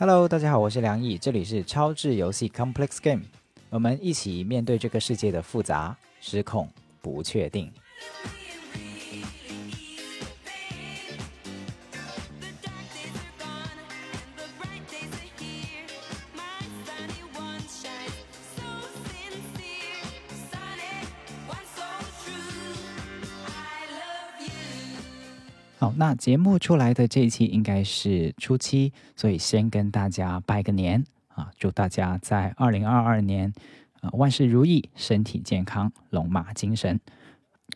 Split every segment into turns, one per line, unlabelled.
Hello，大家好，我是梁毅，这里是超智游戏 Complex Game，我们一起面对这个世界的复杂、失控、不确定。节目出来的这一期应该是初七，所以先跟大家拜个年啊！祝大家在二零二二年啊万事如意，身体健康，龙马精神。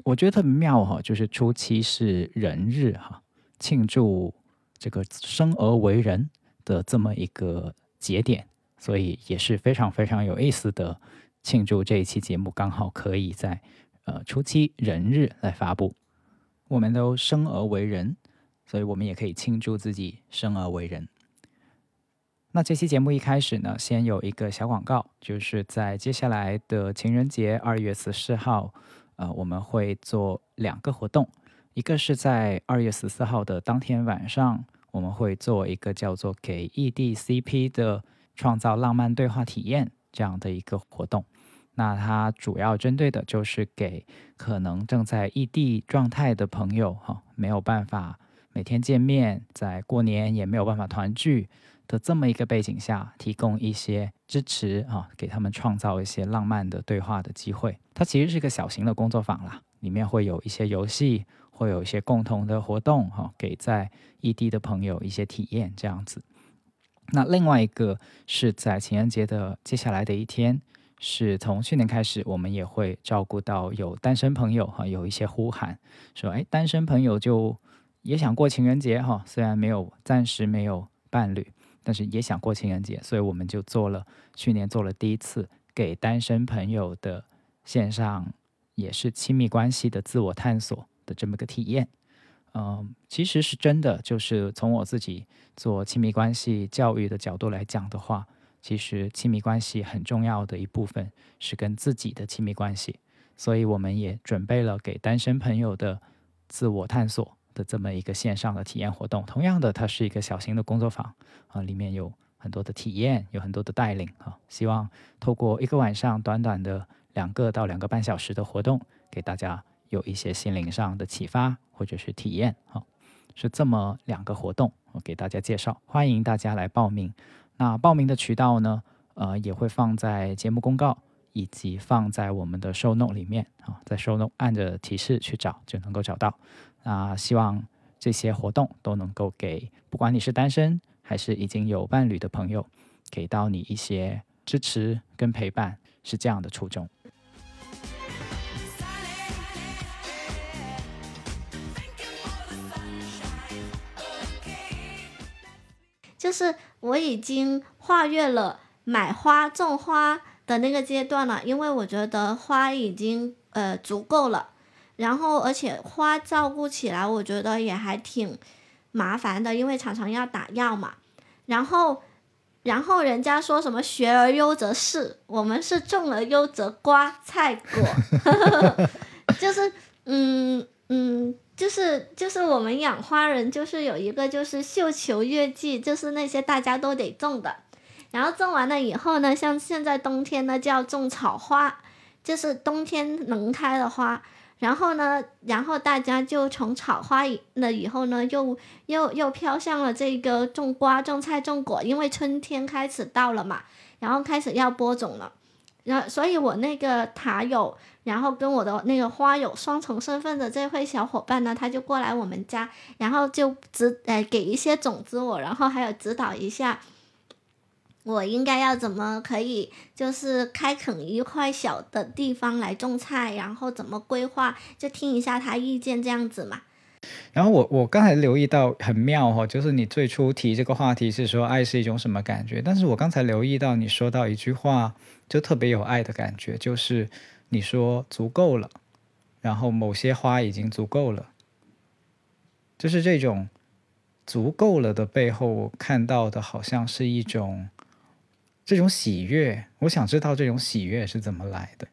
我觉得特别妙哈，就是初七是人日哈，庆祝这个生而为人的这么一个节点，所以也是非常非常有意思的庆祝这一期节目刚好可以在呃初七人日来发布。我们都生而为人，所以我们也可以庆祝自己生而为人。那这期节目一开始呢，先有一个小广告，就是在接下来的情人节二月十四号，呃，我们会做两个活动，一个是在二月十四号的当天晚上，我们会做一个叫做给异地 CP 的创造浪漫对话体验这样的一个活动。那它主要针对的就是给可能正在异地状态的朋友，哈，没有办法每天见面，在过年也没有办法团聚的这么一个背景下，提供一些支持，啊，给他们创造一些浪漫的对话的机会。它其实是一个小型的工作坊啦，里面会有一些游戏，会有一些共同的活动，哈，给在异地的朋友一些体验这样子。那另外一个是在情人节的接下来的一天。是从去年开始，我们也会照顾到有单身朋友哈，有一些呼喊说，哎，单身朋友就也想过情人节哈，虽然没有暂时没有伴侣，但是也想过情人节，所以我们就做了去年做了第一次给单身朋友的线上也是亲密关系的自我探索的这么个体验。嗯，其实是真的，就是从我自己做亲密关系教育的角度来讲的话。其实亲密关系很重要的一部分是跟自己的亲密关系，所以我们也准备了给单身朋友的自我探索的这么一个线上的体验活动。同样的，它是一个小型的工作坊啊，里面有很多的体验，有很多的带领啊。希望透过一个晚上短短的两个到两个半小时的活动，给大家有一些心灵上的启发或者是体验啊。是这么两个活动，我给大家介绍，欢迎大家来报名。那报名的渠道呢？呃，也会放在节目公告，以及放在我们的 show note 里面啊，在 show note 按着提示去找就能够找到。那希望这些活动都能够给不管你是单身还是已经有伴侣的朋友，给到你一些支持跟陪伴，是这样的初衷。
就是我已经跨越了买花种花的那个阶段了，因为我觉得花已经呃足够了，然后而且花照顾起来我觉得也还挺麻烦的，因为常常要打药嘛。然后，然后人家说什么学而优则仕，我们是种而优则瓜菜果，就是嗯嗯。就是就是我们养花人，就是有一个就是绣球月季，就是那些大家都得种的。然后种完了以后呢，像现在冬天呢就要种草花，就是冬天能开的花。然后呢，然后大家就从草花了以后呢，又又又飘向了这个种瓜、种菜、种果，因为春天开始到了嘛，然后开始要播种了。然后，所以我那个塔友，然后跟我的那个花友双重身份的这位小伙伴呢，他就过来我们家，然后就指呃给一些种子我，然后还有指导一下，我应该要怎么可以就是开垦一块小的地方来种菜，然后怎么规划，就听一下他意见这样子嘛。
然后我我刚才留意到很妙哈，就是你最初提这个话题是说爱是一种什么感觉，但是我刚才留意到你说到一句话。就特别有爱的感觉，就是你说足够了，然后某些花已经足够了，就是这种足够了的背后，我看到的好像是一种这种喜悦。我想知道这种喜悦是怎么来的。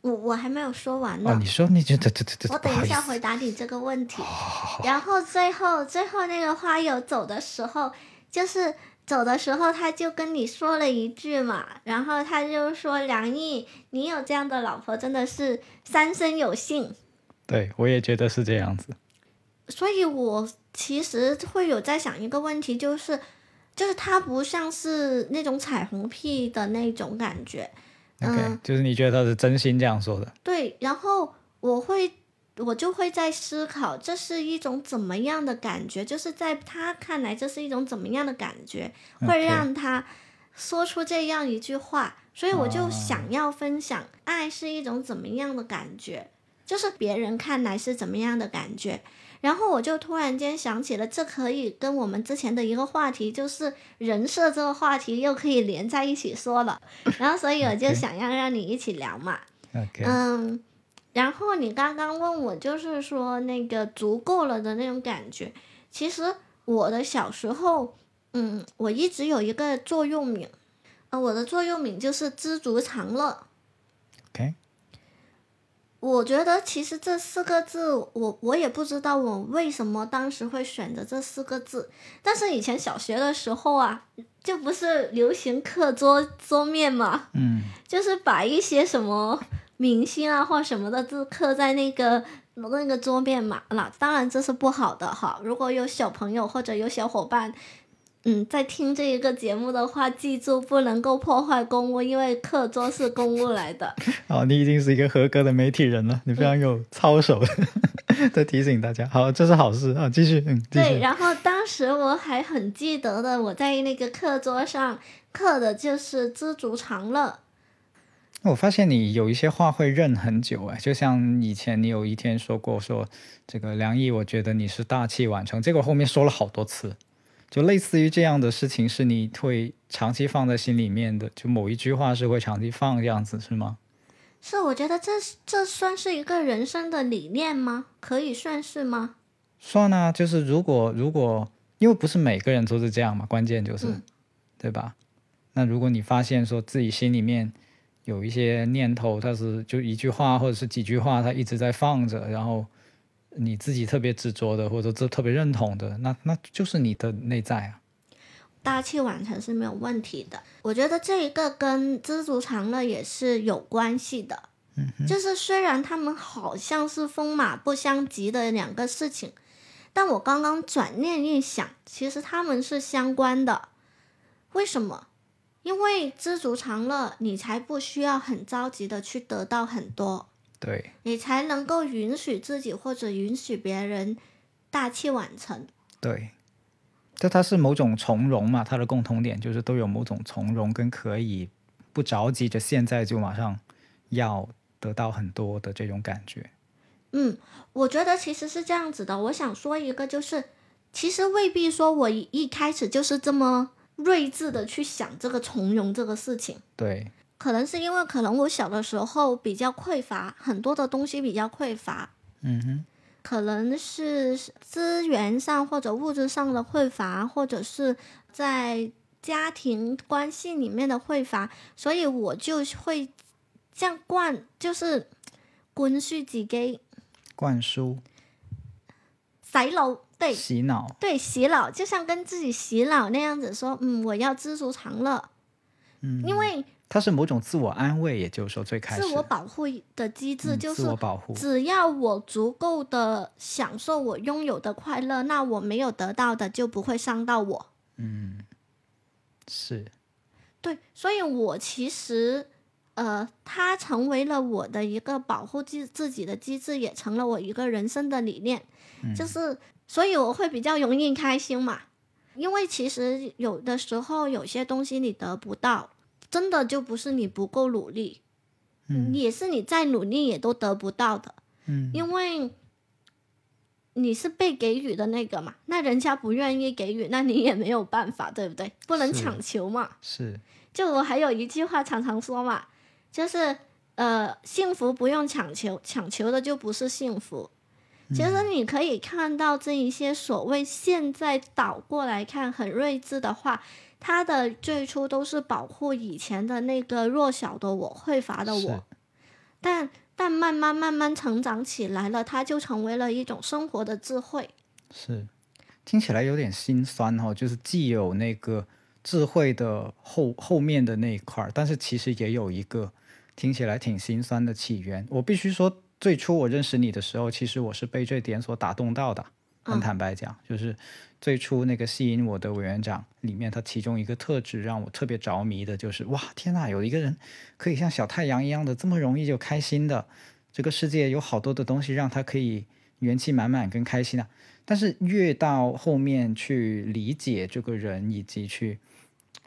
我我还没有说完呢。哦，
你说，你觉得，
我等一下回答你这个问题。然后最后最后那个花友走的时候，就是。走的时候他就跟你说了一句嘛，然后他就说：“梁毅，你有这样的老婆真的是三生有幸。”
对，我也觉得是这样子。
所以我其实会有在想一个问题，就是就是他不像是那种彩虹屁的那种感觉。
OK，、就是你觉得他是真心这样说的？
对，然后我会，我就会在思考，这是一种怎么样的感觉？就是在他看来，这是一种怎么样的感觉，会让他说出这样一句话。所以我就
哦
想要分享，爱是一种怎么样的感觉？就是别人看来是怎么样的感觉。然后我就突然间想起了，这可以跟我们之前的一个话题，就是人设这个话题，又可以连在一起说了。然后，所以我就想要让你一起聊嘛。
OK，、
嗯，然后你刚刚问我，就是说那个足够了的那种感觉。其实我的小时候，嗯，我一直有一个座右铭，呃，我的座右铭就是知足常乐。
OK，
我觉得其实这四个字，我我也不知道我为什么当时会选择这四个字，但是以前小学的时候啊，就不是流行课桌桌面嘛，
嗯，
就是把一些什么明星啊或什么的字刻在那个那个桌面嘛。那当然这是不好的哈。如果有小朋友或者有小伙伴，嗯，在听这一个节目的话，记住不能够破坏公物，因为课桌是公物来的。
好，你已经是一个合格的媒体人了，你非常有操守的，在提醒大家。好，这是好事啊，继续，嗯，
对，然后当时我还很记得的，我在那个课桌上刻的就是“知足常乐
我发现你有一些话会认很久哎，就像以前你有一天说过说这个梁毅，我觉得你是大器晚成，结果后面说了好多次，就类似于这样的事情是你会长期放在心里面的，就某一句话是会长期放这样子是吗？”。
是，我觉得这这算是一个人生的理念吗？可以算是吗？
算啊，就是如果如果因为不是每个人都是这样嘛，关键就是、
嗯
对吧？那如果你发现说自己心里面有一些念头，它是就一句话或者是几句话，它一直在放着，然后你自己特别执着的或者这特别认同的，那那就是你的内在啊。
大器晚成是没有问题的。我觉得这一个跟知足常乐也是有关系的。嗯就是虽然他们好像是风马不相及的两个事情，但我刚刚转念一想，其实他们是相关的。为什么？因为知足常乐，你才不需要很着急的去得到很多，
对
你才能够允许自己或者允许别人大器晚成。
对，这它是某种从容嘛，它的共同点就是都有某种从容跟可以不着急着现在就马上要得到很多的这种感觉。
嗯，我觉得其实是这样子的。我想说一个，就是其实未必说我一一开始就是这么睿智的去想这个从容这个事情，
对，
可能是因为可能我小的时候比较匮乏，很多的东西比较匮乏，
嗯哼，
可能是资源上或者物质上的匮乏，或者是在家庭关系里面的匮乏，所以我就会这样灌，就是灌输自己
灌输、
洗脑，对
洗脑，
对，洗脑，就像跟自己洗脑那样子说，嗯，我要知足常乐，
嗯，
因为
它是某种自我安慰，也就是说最开始。
自我保护的机制
嗯
就是
自我保护，
只要我足够的享受我拥有的快乐，那我没有得到的就不会伤到我。
嗯，是。
对，所以我其实，呃，它成为了我的一个保护自自己的机制，也成了我一个人生的理念，就是，所以我会比较容易开心嘛。因为其实有的时候有些东西你得不到，真的就不是你不够努力，
嗯
也是你再努力也都得不到的。
嗯
因为你是被给予的那个嘛，那人家不愿意给予，那你也没有办法，对不对？不能强求嘛。
是，
就我还有一句话常常说嘛，就是呃，幸福不用强求，强求的就不是幸福。其实你可以看到这一些所谓现在倒过来看很睿智的话，它的最初都是保护以前的那个弱小的我、匮乏的我，但但慢慢慢慢成长起来了，它就成为了一种生活的智慧。
是，听起来有点心酸哦，就是既有那个智慧的后后面的那一块儿，但是其实也有一个听起来挺心酸的起源。我必须说，最初我认识你的时候，其实我是被这点所打动到的。很坦白讲，就是最初那个吸引我的委员长里面，他其中一个特质让我特别着迷的，就是哇，天呐，有一个人可以像小太阳一样的这么容易就开心的，这个世界有好多的东西让他可以元气满满跟开心的。但是越到后面去理解这个人，以及去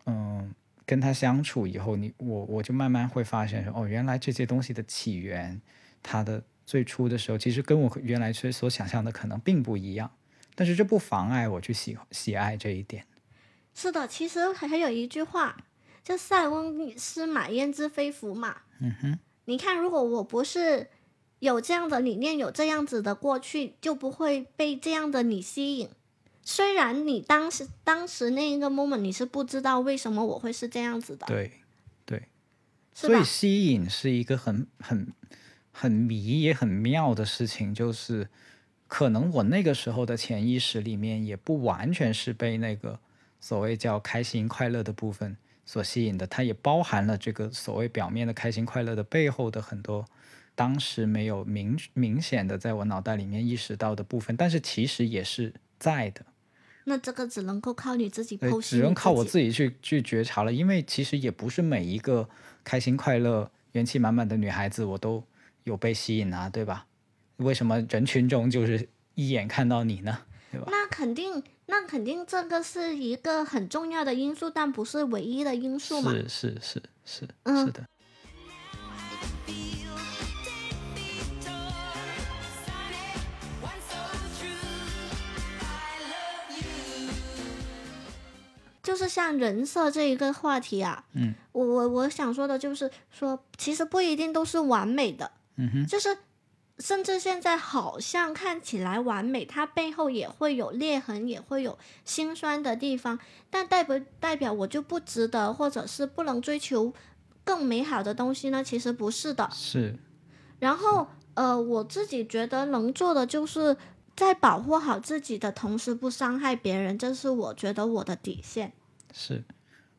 嗯跟他相处以后，你我我就慢慢会发现说，哦，原来这些东西的起源，它的。最初的时候，其实跟我原来所所想象的可能并不一样，但是这不妨碍我去喜喜爱这一点。
是的，其实还有一句话，叫“塞翁失马，焉知非福”嘛。
嗯哼。
你看，如果我不是有这样的理念，有这样子的过去，就不会被这样的你吸引。虽然你当时当时那一个 moment 你是不知道为什么我会是这样子的。
对，对。所以吸引是一个很很。很迷也很妙的事情，就是可能我那个时候的潜意识里面也不完全是被那个所谓叫开心快乐的部分所吸引的，它也包含了这个所谓表面的开心快乐的背后的很多当时没有明明显的在我脑袋里面意识到的部分，但是其实也是在的。
那这个只能够靠你自己剖析，
只能靠我自己去去觉察了，因为其实也不是每一个开心快乐、元气满满的女孩子我都。有被吸引啊，对吧？为什么人群中就是一眼看到你呢？对吧？
那肯定，那肯定这个是一个很重要的因素，但不是唯一的因素嘛。
是是是是，是的。
就是像人设这一个话题啊，
嗯，
我我我想说的就是说，其实不一定都是完美的。
嗯哼，
就是，甚至现在好像看起来完美，它背后也会有裂痕，也会有心酸的地方。但代不代表我就不值得，或者是不能追求更美好的东西呢？其实不是的。
是。
然后，呃，我自己觉得能做的就是在保护好自己的同时，不伤害别人，这是我觉得我的底线。
是。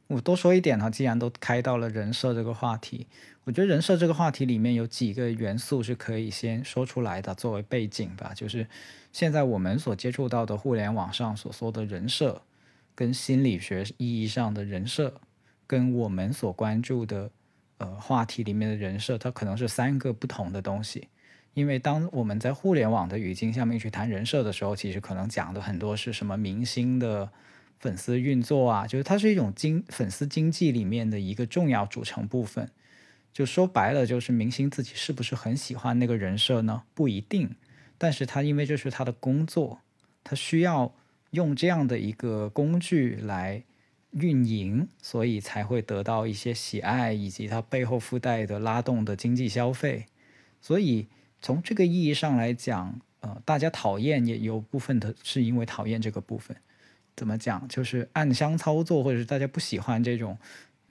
我多说一点哈，既然都开到了人设这个话题。我觉得人设这个话题里面有几个元素是可以先说出来的，作为背景吧。就是现在我们所接触到的互联网上所说的人设，跟心理学意义上的人设，跟我们所关注的呃话题里面的人设，它可能是三个不同的东西。因为当我们在互联网的语境下面去谈人设的时候，其实可能讲的很多是什么明星的粉丝运作啊，就是它是一种经粉丝经济里面的一个重要组成部分。就说白了，就是明星自己是不是很喜欢那个人设呢？不一定，但是他因为这是他的工作，他需要用这样的一个工具来运营，所以才会得到一些喜爱，以及他背后附带的拉动的经济消费。所以从这个意义上来讲，呃，大家讨厌也有部分的是因为讨厌这个部分。怎么讲？就是暗箱操作，或者是大家不喜欢这种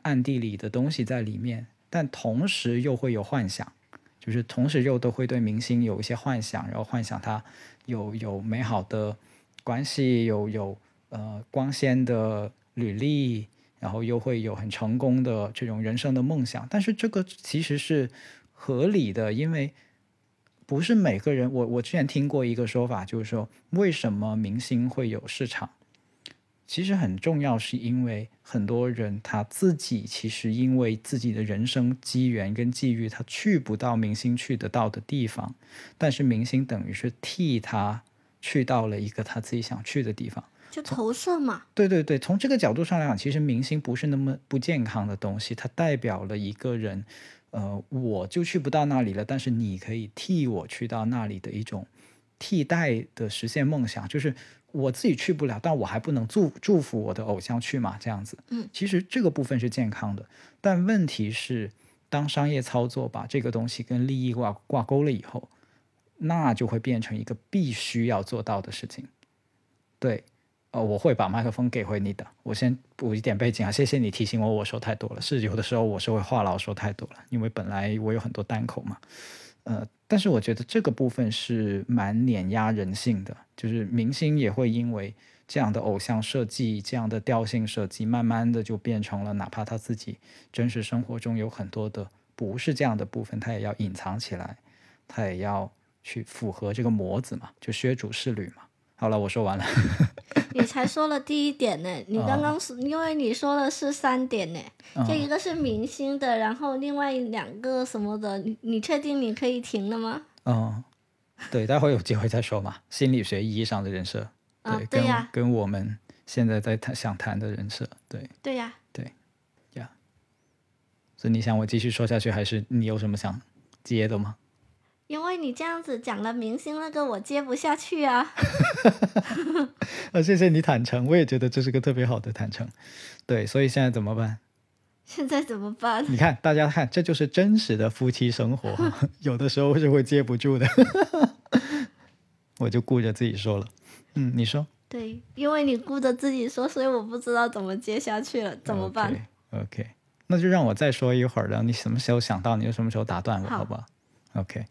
暗地里的东西在里面。但同时又会有幻想，就是同时又都会对明星有一些幻想，然后幻想他有有美好的关系，有有呃光鲜的履历，然后又会有很成功的这种人生的梦想。但是这个其实是合理的，因为不是每个人。我我之前听过一个说法，就是说为什么明星会有市场？其实很重要，是因为很多人他自己其实因为自己的人生机缘跟际遇，他去不到明星去得到的地方，但是明星等于是替他去到了一个他自己想去的地方，
就投射嘛。
对对对，从这个角度上来讲，其实明星不是那么不健康的东西，它代表了一个人，呃，我就去不到那里了，但是你可以替我去到那里的一种替代的实现梦想，就是。我自己去不了，但我还不能祝祝福我的偶像去嘛？这样子，
嗯，
其实这个部分是健康的，但问题是，当商业操作把这个东西跟利益挂挂钩了以后，那就会变成一个必须要做到的事情。对，呃，我会把麦克风给回你的。我先补一点背景啊，谢谢你提醒我，我说太多了。是有的时候我是会话痨说太多了，因为本来我有很多单口嘛，呃。但是我觉得这个部分是蛮碾压人性的，就是明星也会因为这样的偶像设计、这样的调性设计，慢慢的就变成了，哪怕他自己真实生活中有很多的不是这样的部分，他也要隐藏起来，他也要去符合这个模子嘛，就削主事履嘛。好了，我说完了。
你才说了第一点呢，你刚刚是、因为你说的是三点呢，
嗯
就一个是明星的，然后另外两个什么的，你你确定你可以停了吗？
嗯，对，待会有机会再说嘛。心理学意义上的人设，
啊
对，跟
对呀
跟我们现在在谈想谈的人设，对，
对呀对呀、
所以你想我继续说下去，还是你有什么想接的吗？
因为你这样子讲了明星那个，我接不下去啊。
啊，谢谢你坦诚，我也觉得这是个特别好的坦诚。对，所以现在怎么办？
现在怎么办？
你看，大家看，这就是真实的夫妻生活，有的时候是会接不住的。我就顾着自己说了，嗯，你说
对，因为你顾着自己说，所以我不知道怎么接下去了，怎么办
？o k 那就让我再说一会儿，然后你什么时候想到，你就什么时候打断我，
好
好不好？OK。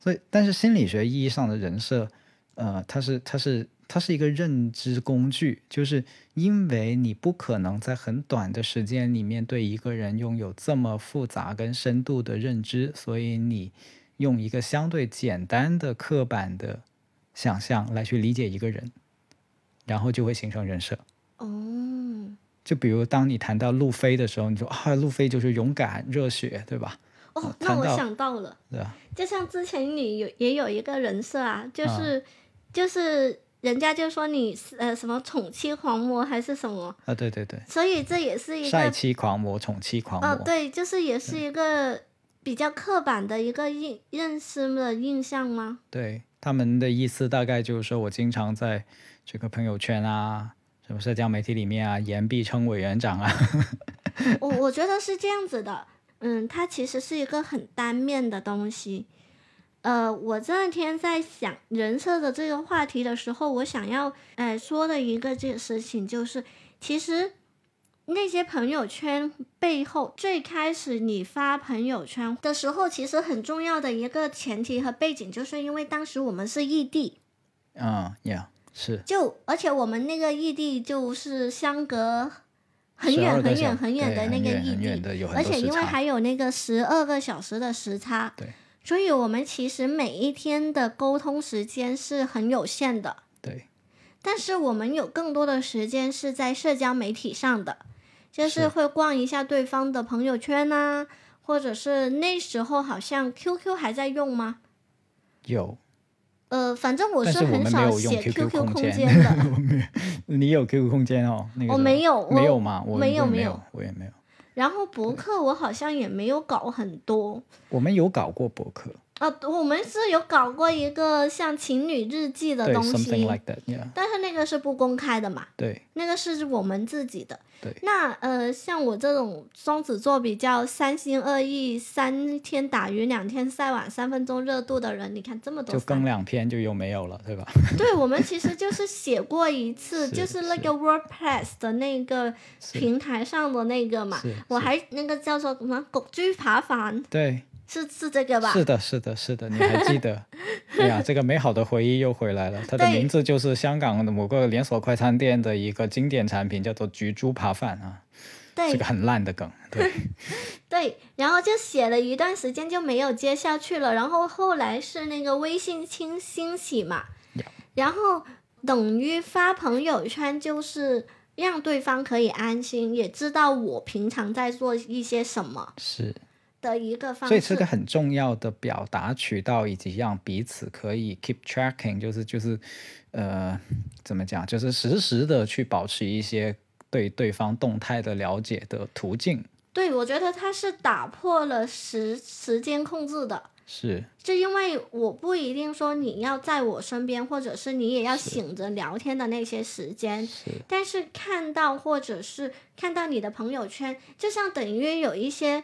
所以，但是心理学意义上的人设，呃，它是它是它是一个认知工具，就是因为你不可能在很短的时间里面对一个人拥有这么复杂跟深度的认知，所以你用一个相对简单的刻板的想象来去理解一个人，然后就会形成人设。
哦
就比如当你谈到路飞的时候，你说啊，路飞就是勇敢、热血，对吧？
哦，那我想到了，
对啊？
就像之前你有也有一个人设啊，就是、就是人家就说你是呃什么宠妻狂魔还是什么，
啊，对对对，
所以这也是一个
帅
个
妻狂魔、宠妻狂魔，
哦，对，就是也是一个比较刻板的一个印认识的印象吗？
对他们的意思大概就是说我经常在这个朋友圈啊、什么社交媒体里面啊，言必称委员长啊，
我我觉得是这样子的，嗯，它其实是一个很单面的东西。呃，我这两天在想人设的这个话题的时候，我想要呃说的一个这个事情就是，其实那些朋友圈背后，最开始你发朋友圈的时候，其实很重要的一个前提和背景，就是因为当时我们是异地，
嗯呀，是
就而且我们那个异地就是相隔很远
12个小
很远很远的那个异地而且因为还有那个十二个小时的时差，
对
所以我们其实每一天的沟通时间是很有限的。
对
但是我们有更多的时间是在社交媒体上的，就是
是
会逛一下对方的朋友圈呐、或者是那时候好像 QQ 还在用吗？
有，
呃，反正我
是
很少写
QQ
空
空间
间 的。
你有 QQ 空间哦？那个
我没有，我
没有嘛？我没
有没有，
我也没有。
然后博客我好像也没有搞很多。
我们有搞过博客，
啊，我们是有搞过一个像情侣日记的
对
东
，something
西
，like
但是那个是不公开的嘛，
对
那个是我们自己的。
对
那呃，像我这种双子座比较三心二意、三天打鱼两天晒网、三分钟热度的人，你看这么多
就更，两篇就又没有了，对吧？
对我们其实就是写过一次，就是那个 WordPress 的那个平台上的那个嘛我还那个叫做什么“狗居爬房
对，”，
是是这个吧？
是的，是的，是的，你还记得？哎呀，这个美好的回忆又回来了。它的名字就是香港的某个连锁快餐店的一个经典产品，叫做焗猪扒饭啊，
对
是个很烂的梗。对，
对，然后就写了一段时间就没有接下去了，然后后来是那个微信清兴起嘛然后等于发朋友圈就是让对方可以安心，也知道我平常在做一些什么
是，
的一个方式。
所以是个很重要的表达渠道，以及让彼此可以 keep tracking，就是就是呃，怎么讲，就是实时的去保持一些对对方动态的了解的途径。
对，我觉得它是打破了时时间控制的。
是
就因为我不一定说你要在我身边，或者是你也要醒着聊天的那些时间，
是
但是看到或者是看到你的朋友圈，就像等于有一些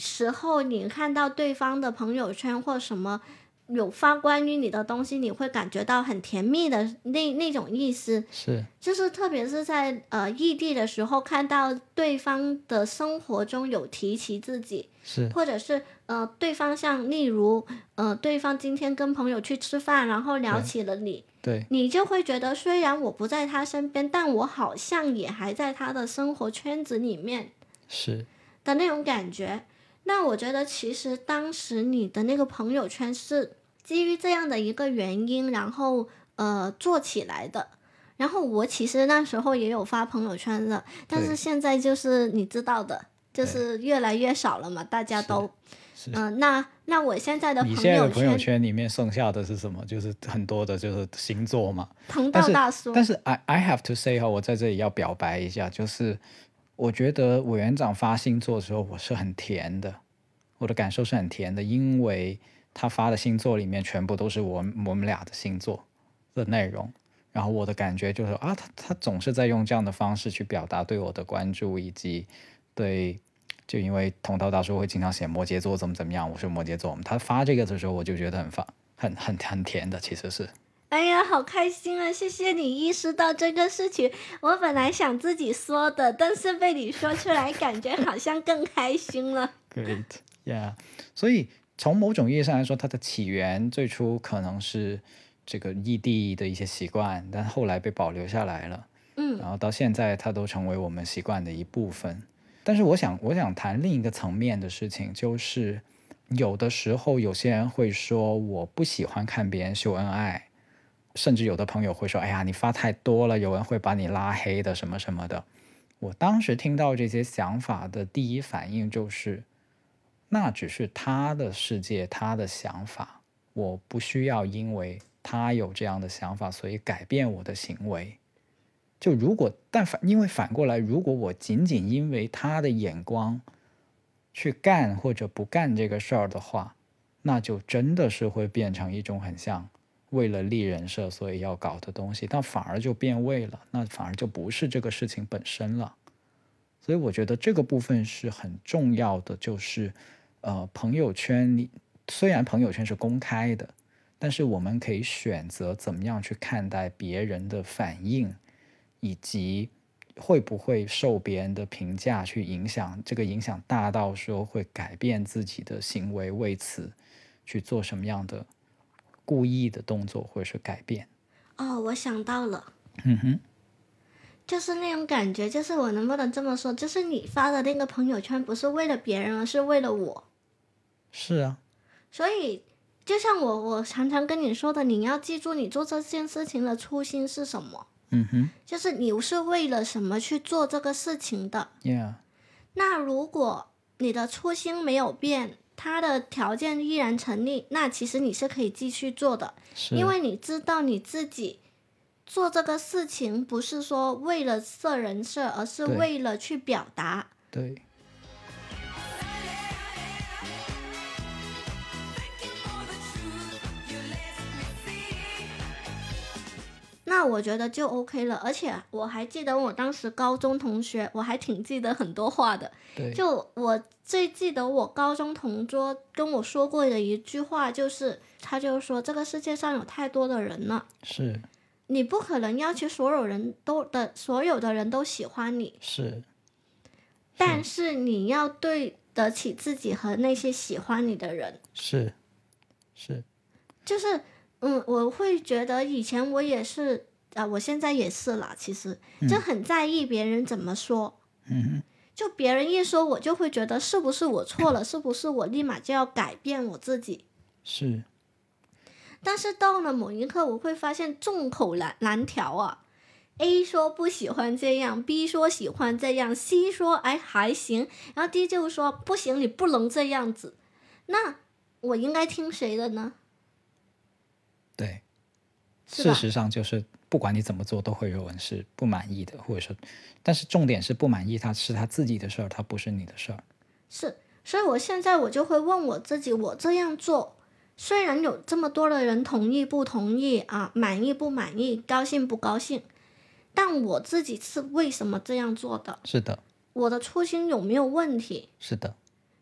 时候你看到对方的朋友圈或什么，有发关于你的东西，你会感觉到很甜蜜的那那种意思。
是
就是特别是在呃异地的时候，看到对方的生活中有提起自己，
是
或者是呃对方像例如呃对方今天跟朋友去吃饭，然后聊起了你，
对
你就会觉得虽然我不在他身边，但我好像也还在他的生活圈子里面
是
的那种感觉。那我觉得其实当时你的那个朋友圈是基于这样的一个原因，然后呃做起来的。然后我其实那时候也有发朋友圈的，但是现在就是你知道的，就是越来越少了嘛，大家都
是。
嗯、那那我现在的朋友
现在的朋友
圈
圈里面剩下的是什么？就是很多的，就是星座嘛。
彭
但是
道大叔，
但是 I I have to say 哈，我在这里要表白一下，就是我觉得委员长发星座的时候，我是很甜的，我的感受是很甜的，因为他发的星座里面全部都是我我们俩的星座的内容。然后我的感觉就是啊，他他总是在用这样的方式去表达对我的关注，以及对，就因为同道大叔会经常写摩羯座怎么怎么样，我是摩羯座，他发这个的时候，我就觉得很发很很很甜的，其实是。
哎呀，好开心啊！谢谢你意识到这个事情。我本来想自己说的，但是被你说出来，感觉好像更开心了。
Great, yeah. 所以从某种意义上来说，它的起源最初可能是这个异地的一些习惯，但后来被保留下来了。
嗯
然后到现在，它都成为我们习惯的一部分。但是我想，我想谈另一个层面的事情，就是有的时候有些人会说，我不喜欢看别人秀恩爱，甚至有的朋友会说，哎呀，你发太多了，有人会把你拉黑的，什么什么的。我当时听到这些想法的第一反应就是，那只是他的世界，他的想法，我不需要因为他有这样的想法，所以改变我的行为。就如果但反，因为反过来，如果我仅仅因为他的眼光去干或者不干这个事儿的话，那就真的是会变成一种很像为了立人设所以要搞的东西，但反而就变味了，那反而就不是这个事情本身了。所以我觉得这个部分是很重要的，就是呃，朋友圈里虽然朋友圈是公开的，但是我们可以选择怎么样去看待别人的反应，以及会不会受别人的评价去影响，这个影响大到说会改变自己的行为，为此去做什么样的故意的动作或者是改变。
哦，我想到了，
嗯哼，
就是那种感觉，就是我能不能这么说？就是你发的那个朋友圈不是为了别人，而是为了我。
是啊，
所以，就像我我常常跟你说的，你要记住你做这件事情的初心是什么，
嗯哼
就是你是为了什么去做这个事情的。
，Yeah，
那如果你的初心没有变，它的条件依然成立，那其实你是可以继续做的，因为你知道你自己做这个事情不是说为了设人设，而是为了去表达。
对。
那我觉得就 OK 了，而且我还记得我当时高中同学，我还挺记得很多话的。
对，
就我最记得我高中同桌跟我说过的一句话，就是他就说这个世界上有太多的人了，
是。
你不可能要求所有人都的所有的人都喜欢你，
是。
但是。你要对得起自己和那些喜欢你的人。
是。是，
就是，嗯，我会觉得以前我也是啊、我现在也是啦，其实就很在意别人怎么说。
嗯，
就别人一说，我就会觉得是不是我错了，是不是我立马就要改变我自己。
是
但是到了某一刻，我会发现众口难难调啊。A 说不喜欢这样，B 说喜欢这样，C 说哎还行，然后 D 就说不行，你不能这样子。那我应该听谁的呢？
对。事实上，就是不管你怎么做，都会有人是不满意的，或者说，但是重点是不满意，他是他自己的事儿，他不是你的事儿。
是，所以我现在我就会问我自己，我这样做，虽然有这么多的人同意不同意啊，满意不满意，高兴不高兴，但我自己是为什么这样做的？
是的，
我的初心有没有问题？
是的，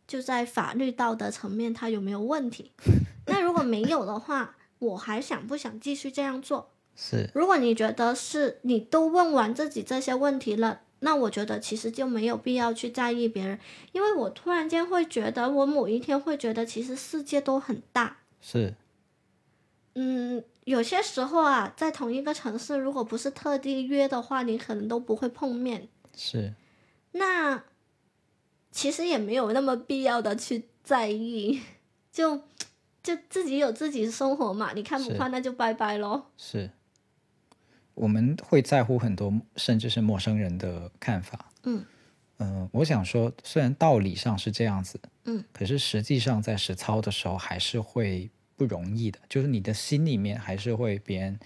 就在法律道德层面，它有没有问题？那如果果没有的话，我还想不想继续这样做？
是
如果你觉得是你都问完自己这些问题了，那我觉得其实就没有必要去在意别人，因为我突然间会觉得，我某一天会觉得，其实世界都很大。
是
嗯，有些时候啊，在同一个城市，如果不是特地约的话，你可能都不会碰面。
是，
那其实也没有那么必要的去在意，就就自己有自己生活嘛，你看不
是
惯那就拜拜喽。
是，我们会在乎很多，甚至是陌生人的看法。
嗯
嗯、我想说，虽然道理上是这样子，
嗯，
可是实际上在实操的时候还是会不容易的，就是你的心里面还是会别人。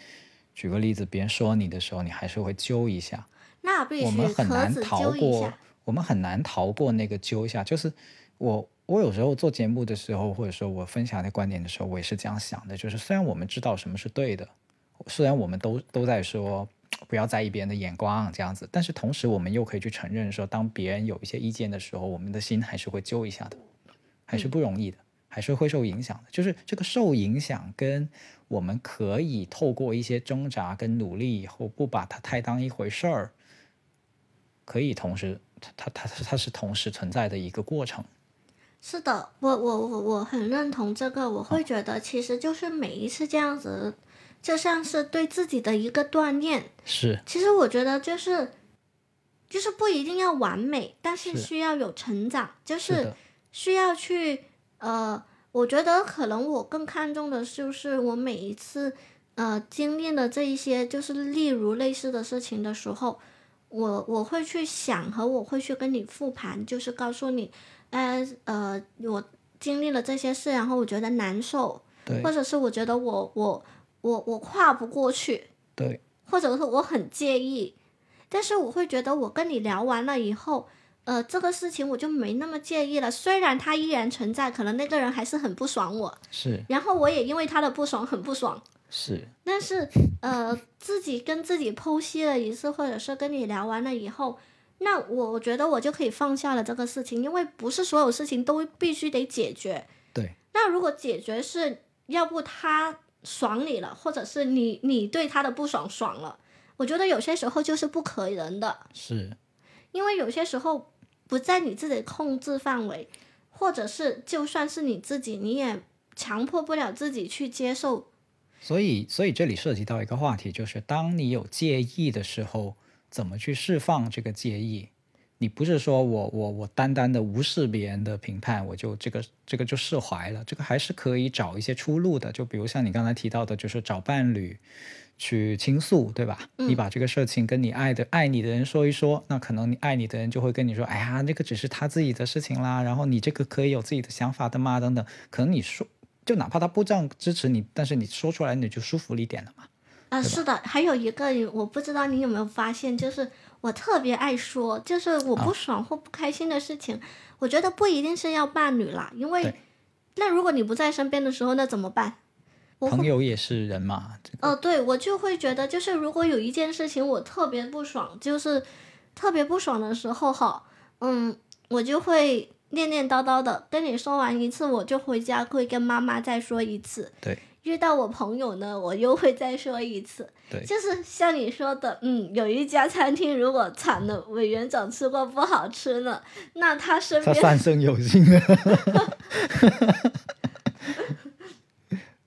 举个例子，别人说你的时候，你还是会揪一下。
那必须
我们很难逃过。，我们很难逃过那个揪一下。就是我，我有时候做节目的时候，或者说我分享的观点的时候，我也是这样想的。就是虽然我们知道什么是对的，虽然我们都都在说不要在意别人的眼光这样子，但是同时我们又可以去承认说，当别人有一些意见的时候，我们的心还是会揪一下的，还是不容易的。还是会受影响的，就是这个受影响跟我们可以透过一些挣扎跟努力以后，不把它太当一回事儿，可以同时，它它它它是同时存在的一个过程。
是的，我我我我很认同这个，我会觉得其实就是每一次这样子，就像是对自己的一个锻炼。
是
其实我觉得就是就是不一定要完美，但是
是
需要有成长，就是，需要去呃，我觉得可能我更看重的就是我每一次呃经历了这一些，就是例如类似的事情的时候，我我会去想和我会去跟你复盘，就是告诉你，呃呃，我经历了这些事，然后我觉得难受，
对。
或者是我觉得我我我我跨不过去，
对。
或者是我很介意，但是我会觉得我跟你聊完了以后，呃，这个事情我就没那么介意了。虽然他依然存在，可能那个人还是很不爽我，
是。
然后我也因为他的不爽很不爽，
是。
但是呃，自己跟自己剖析了一次，或者是跟你聊完了以后，那我我觉得我就可以放下了这个事情，因为不是所有事情都必须得解决。
对
那如果解决是要不他爽你了，或者是你你对他的不爽爽了，我觉得有些时候就是不可能的，
是
因为有些时候不在你自己的控制范围，或者是就算是你自己，你也强迫不了自己去接受。
所以，所以这里涉及到一个话题，就是当你有介意的时候，怎么去释放这个介意？你不是说我我我单单的无视别人的评判，我就这个这个就释怀了，这个还是可以找一些出路的。就比如像你刚才提到的，就是找伴侣去倾诉，对吧？你把这个事情跟你爱的爱你的人说一说，那可能你爱你的人就会跟你说，哎呀，那个只是他自己的事情啦，然后你这个可以有自己的想法的嘛，等等。可能你说，就哪怕他不这样支持你，但是你说出来你就舒服了一点了嘛。
啊、是的，还有一个我不知道你有没有发现，就是我特别爱说，就是我不爽或不开心的事情，我觉得不一定是要伴侣啦，因为那如果你不在身边的时候，那怎么办？我
朋友也是人嘛，这个
哦，对，我就会觉得，就是如果有一件事情我特别不爽，就是特别不爽的时候哈，嗯，我就会念念叨叨的跟你说完一次，我就回家会跟妈妈再说一次。
对
遇到我朋友呢，我又会再说一次。
对
就是像你说的，嗯，有一家餐厅如果惨了，委员长吃过不好吃呢，那他身边
他三生有幸了。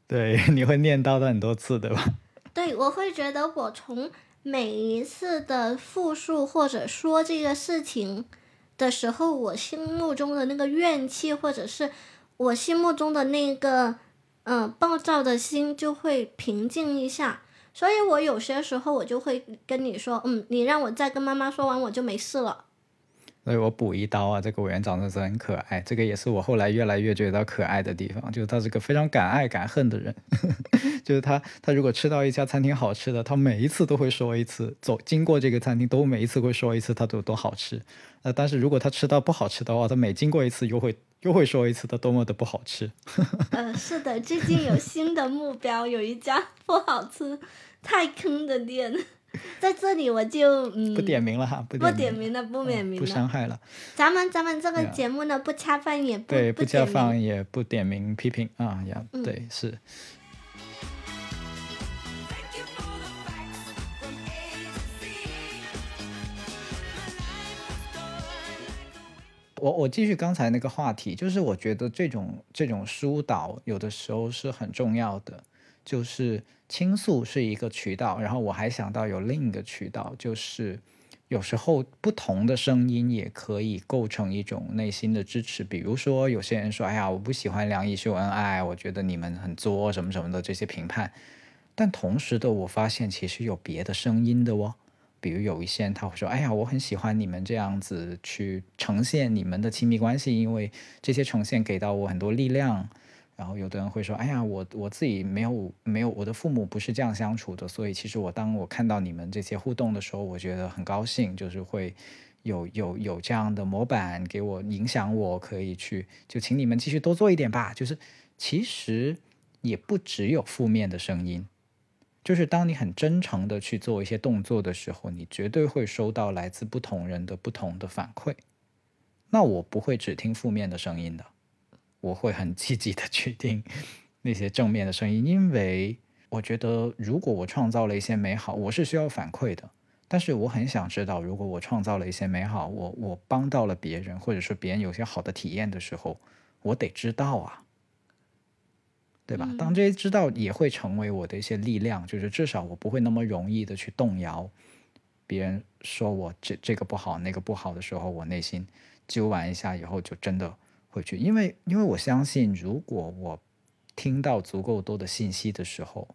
对，你会念叨的很多次，对吧？
对，我会觉得我从每一次的复述或者说这个事情的时候，我心目中的那个怨气，或者是我心目中的那个嗯、暴躁的心，就会平静一下。所以我有些时候我就会跟你说，嗯，你让我再跟妈妈说完，我就没事了。
所以我补一刀啊，这个委员长真是很可爱，这个也是我后来越来越觉得可爱的地方，就是他是个非常敢爱敢恨的人，就是他他如果吃到一家餐厅好吃的，他每一次都会说一次，走经过这个餐厅都每一次会说一次它有多好吃，呃，但是如果他吃到不好吃的话，他每经过一次又会 又会说一次它多么的不好吃，
呃，是的，最近有新的目标，有一家不好吃、太坑的店。在这里我就嗯
不点名了哈，不
不
点
点名了，不点名
不
了。
伤害了。
咱们咱们这个节目呢，不恰饭也不
对，
不恰
饭也不点名批评啊呀，
嗯
对，是。我我继续刚才那个话题，就是我觉得这种这种疏导有的时候是很重要的，就是倾诉是一个渠道，然后我还想到有另一个渠道，就是有时候不同的声音也可以构成一种内心的支持。比如说，有些人说：“哎呀，我不喜欢梁毅秀恩爱，我觉得你们很作什么什么的这些评判。”但同时的，我发现其实有别的声音的哦。比如有一些人他会说：“哎呀，我很喜欢你们这样子去呈现你们的亲密关系，因为这些呈现给到我很多力量。”然后有的人会说：“哎呀，我我自己没有没有我的父母不是这样相处的，所以其实我当我看到你们这些互动的时候，我觉得很高兴，就是会有有有这样的模板给我影响我，可以去就请你们继续多做一点吧。”就是其实也不只有负面的声音，就是当你很真诚的去做一些动作的时候，你绝对会收到来自不同人的不同的反馈。那我不会只听负面的声音的，我会很积极的 去听那些正面的声音，因为我觉得如果我创造了一些美好，我是需要反馈的。但是我很想知道，如果我创造了一些美好，我我帮到了别人，或者说别人有些好的体验的时候，我得知道啊。对吧？当这些知道也会成为我的一些力量，就是至少我不会那么容易的去动摇。别人说我这这个不好那个不好的时候，我内心揪完一下以后，就真的会去，因为因为我相信，如果我听到足够多的信息的时候，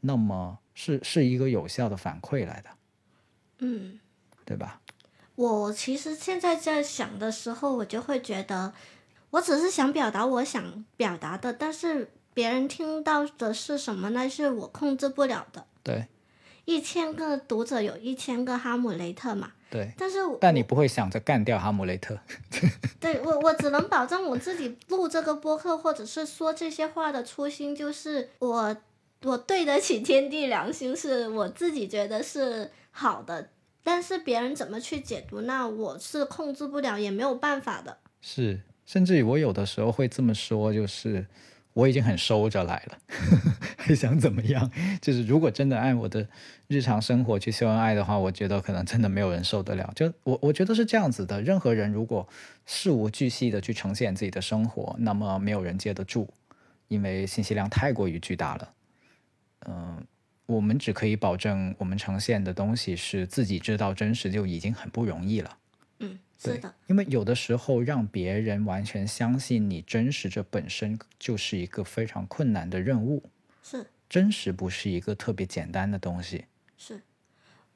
那么是是一个有效的反馈来的，
嗯，
对吧？
我其实现在在想的时候，我就会觉得，我只是想表达我想表达的，但是别人听到的是什么，那是我控制不了的。
对
一千个读者有一千个哈姆雷特嘛，
对，
但是
但你不会想着干掉哈姆雷特，
对我，我只能保证我自己录这个播客或者是说这些话的初心，就是我我对得起天地良心，是我自己觉得是好的。但是别人怎么去解读，那我是控制不了，也没有办法的。
是，甚至于我有的时候会这么说，就是我已经很收着来了，还 想怎么样？就是如果真的按我的日常生活去秀恩爱的话，我觉得可能真的没有人受得了。就我我觉得是这样子的，任何人如果事无巨细的去呈现自己的生活，那么没有人接得住，因为信息量太过于巨大了。嗯、我们只可以保证我们呈现的东西是自己知道真实，就已经很不容易了。
嗯，是的，
因为有的时候让别人完全相信你真实，这本身就是一个非常困难的任务。
是
真实不是一个特别简单的东西。
是。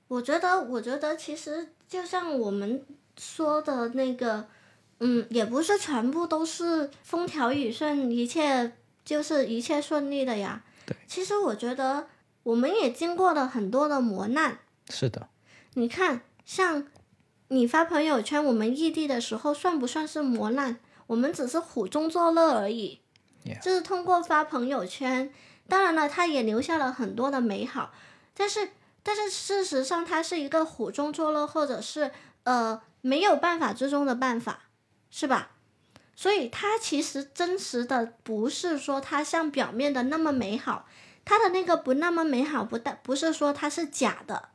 我觉得，我觉得其实就像我们说的那个，嗯，也不是全部都是风调雨顺，一切就是一切顺利的呀。
对，
其实我觉得我们也经过了很多的磨难。
是的，
你看，像你发朋友圈，我们异地的时候，算不算是磨难？我们只是苦中作乐而已。就是通过发朋友圈，当然了，他也留下了很多的美好，但是，但是事实上，他是一个苦中作乐，或者是呃没有办法之中的办法，是吧？所以他其实真实的不是说他像表面的那么美好，他的那个不那么美好，不但不是说他是假的，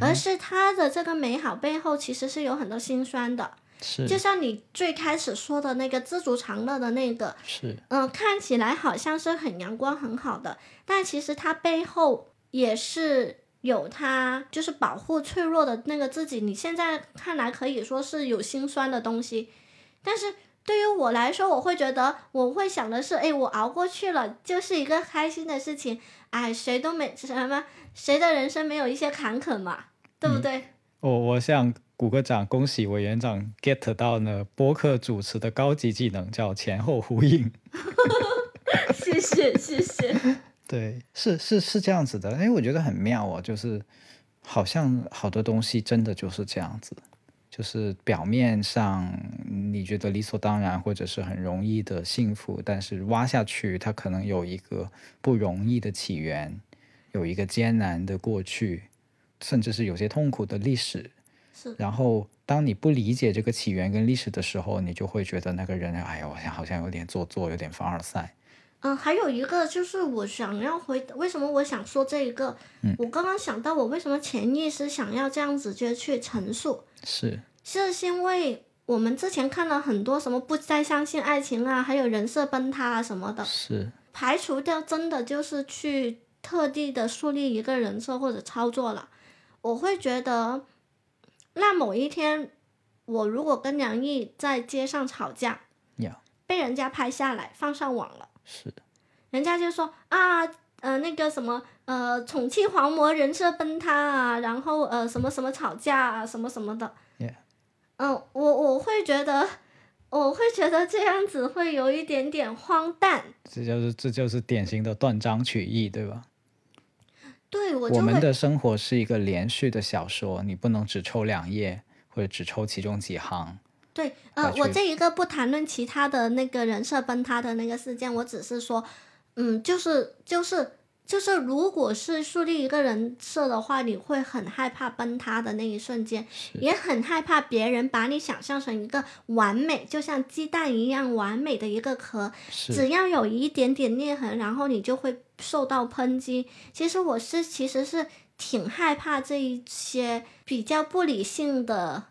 而是他的这个美好背后其实是有很多辛酸的。
是
就像你最开始说的那个知足常乐的那个，
是
嗯、看起来好像是很阳光很好的，但其实他背后也是有他就是保护脆弱的那个自己。你现在看来可以说是有心酸的东西，但是对于我来说，我会觉得我会想的是，哎，我熬过去了，就是一个开心的事情。哎，谁都没什么，谁的人生没有一些坎坷嘛，对不对？
我我想鼓个掌恭喜委员长 get 到呢播客主持的高级技能，叫前后呼应。
谢谢，谢谢。
对，是是是这样子的，哎，我觉得很妙哦，就是好像好多东西真的就是这样子，就是表面上你觉得理所当然或者是很容易的幸福，但是挖下去，它可能有一个不容易的起源，有一个艰难的过去，甚至是有些痛苦的历史。
是
然后，当你不理解这个起源跟历史的时候，你就会觉得那个人，哎呀，我好像有点做作，有点凡尔赛。
嗯，还有一个就是我想要回，为什么我想说这一个？
嗯
我刚刚想到我为什么潜意识想要这样直接去陈述，
是
是因为我们之前看了很多什么不再相信爱情啊，还有人设崩塌啊什么的，
是，
排除掉真的就是去特地的树立一个人设或者操作了，我会觉得，那某一天我如果跟梁毅在街上吵架，
呀，
被人家拍下来放上网了。
是的
人家就说啊，呃，那个什么，呃，宠妻狂魔人设崩塌啊，然后呃，什么什么吵架啊，什么什么的。嗯，我我会觉得，我会觉得这样子会有一点点荒诞。
这就是这就是典型的断章取义，对吧？
对我
们，的生活是一个连续的小说，你不能只抽两页，或者只抽其中几行。
对，呃我这一个不谈论其他的那个人设崩塌的那个事件，我只是说，嗯，就是就是就是，如果是树立一个人设的话，你会很害怕崩塌的那一瞬间，也很害怕别人把你想象成一个完美，就像鸡蛋一样完美的一个壳，只要有一点点裂痕，然后你就会受到抨击。其实我是其实是挺害怕这一些比较不理性的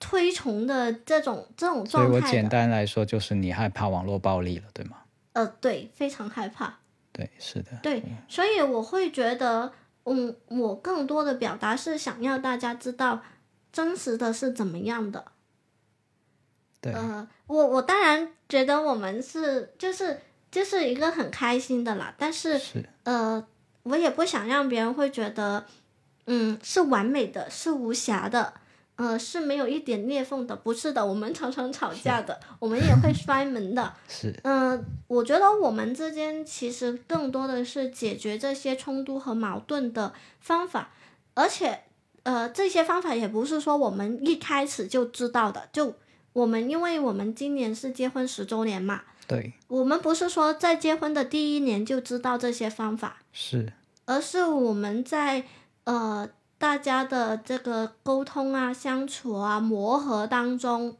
推崇的这种这种
所以我简。单来说，就是你害怕网络暴力了，对吗？
呃，对，非常害怕。
对，是的，
对，所以我会觉得，嗯，我更多的表达是想要大家知道真实的是怎么样的。
对，
呃，我我当然觉得我们是就是就是一个很开心的啦，但是
是
呃，我也不想让别人会觉得，嗯，是完美的，是无瑕的，呃，是没有一点裂缝的，不是的，我们常常吵架的，我们也会摔门的，
是。
嗯、我觉得我们之间其实更多的是解决这些冲突和矛盾的方法，而且呃，这些方法也不是说我们一开始就知道的，就我们因为我们今年是结婚十周年嘛，
对，
我们不是说在结婚的第一年就知道这些方法，
是。
而是我们在呃大家的这个沟通啊、相处啊、磨合当中，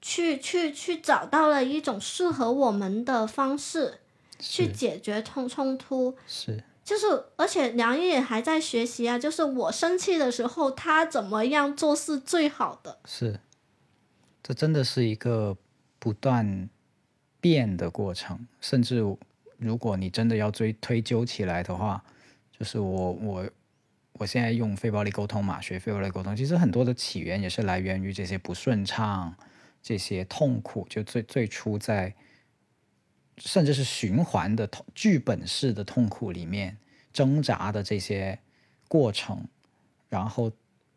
去去去找到了一种适合我们的方式去解决冲冲突。
是，
就是，而且梁毅也还在学习啊。就是我生气的时候，他怎么样做是最好的。
是，这真的是一个不断变的过程，甚至如果你真的要追推究起来的话，就是我我我现在用非暴力沟通嘛，学非暴力沟通，其实很多的起源也是来源于这些不顺畅、这些痛苦，就最最初在甚至是循环的痛剧本式的痛苦里面挣扎的这些过程，然后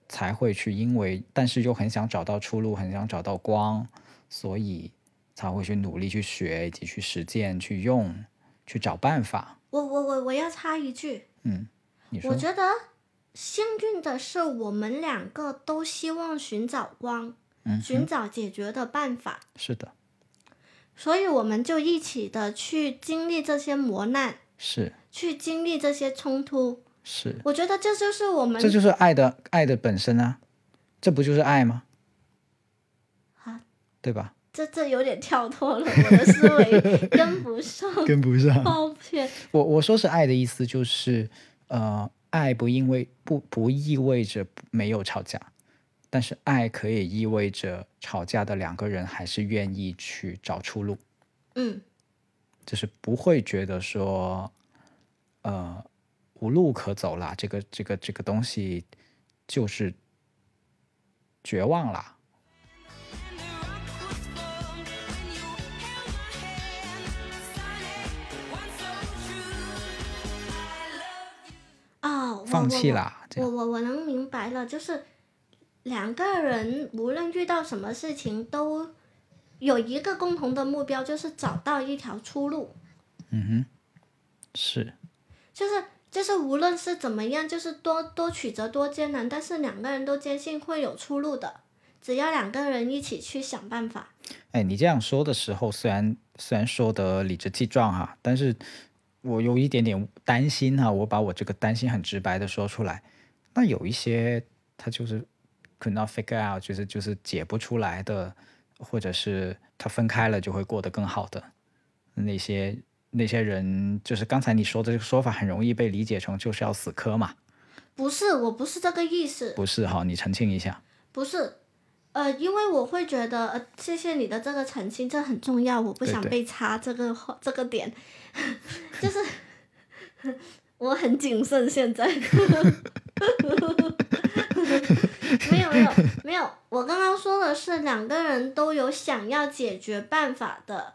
才会去因为，但是又很想找到出路，很想找到光，所以才会去努力去学，以及去实践、去用、去找办法。
我我我我要插一句，
嗯，你说
我觉得幸运的是，我们两个都希望寻找光，
嗯
寻找解决的办法，
是的，
所以我们就一起的去经历这些磨难，
是
去经历这些冲突。
是，
我觉得这就是我们
这就是爱的爱的本身啊，这不就是爱吗？
啊，
对吧？
这这有点跳脱了，我的思维跟不上，
跟不上。
抱歉。
我我说是爱的意思就是，呃，爱不因为不不意味着没有吵架，但是爱可以意味着吵架的两个人还是愿意去找出路，
嗯，
就是不会觉得说，呃，无路可走啦，这个这个这个东西就是绝望啦。放弃。
我
啦，这
我我我能明白了，就是两个人无论遇到什么事情，都有一个共同的目标，就是找到一条出路。
嗯哼是
就是就是无论是怎么样，就是多多曲折多艰难，但是两个人都坚信会有出路的，只要两个人一起去想办法。
哎，你这样说的时候，虽然虽然说的理直气壮哈，但是我有一点点担心哈，我把我这个担心很直白的说出来。那有一些他就是 could not figure out，就是就是解不出来的，或者是他分开了就会过得更好的那些那些人，就是刚才你说的这个说法很容易被理解成就是要死磕嘛，
不是，我不是这个意思，
不是哈？你澄清一下。
不是，呃，因为我会觉得，呃，谢谢你的这个澄清，这很重要，我不想被插这个话这个点，就是 我很谨慎现在。没有没有没有，我刚刚说的是两个人都有想要解决办法的，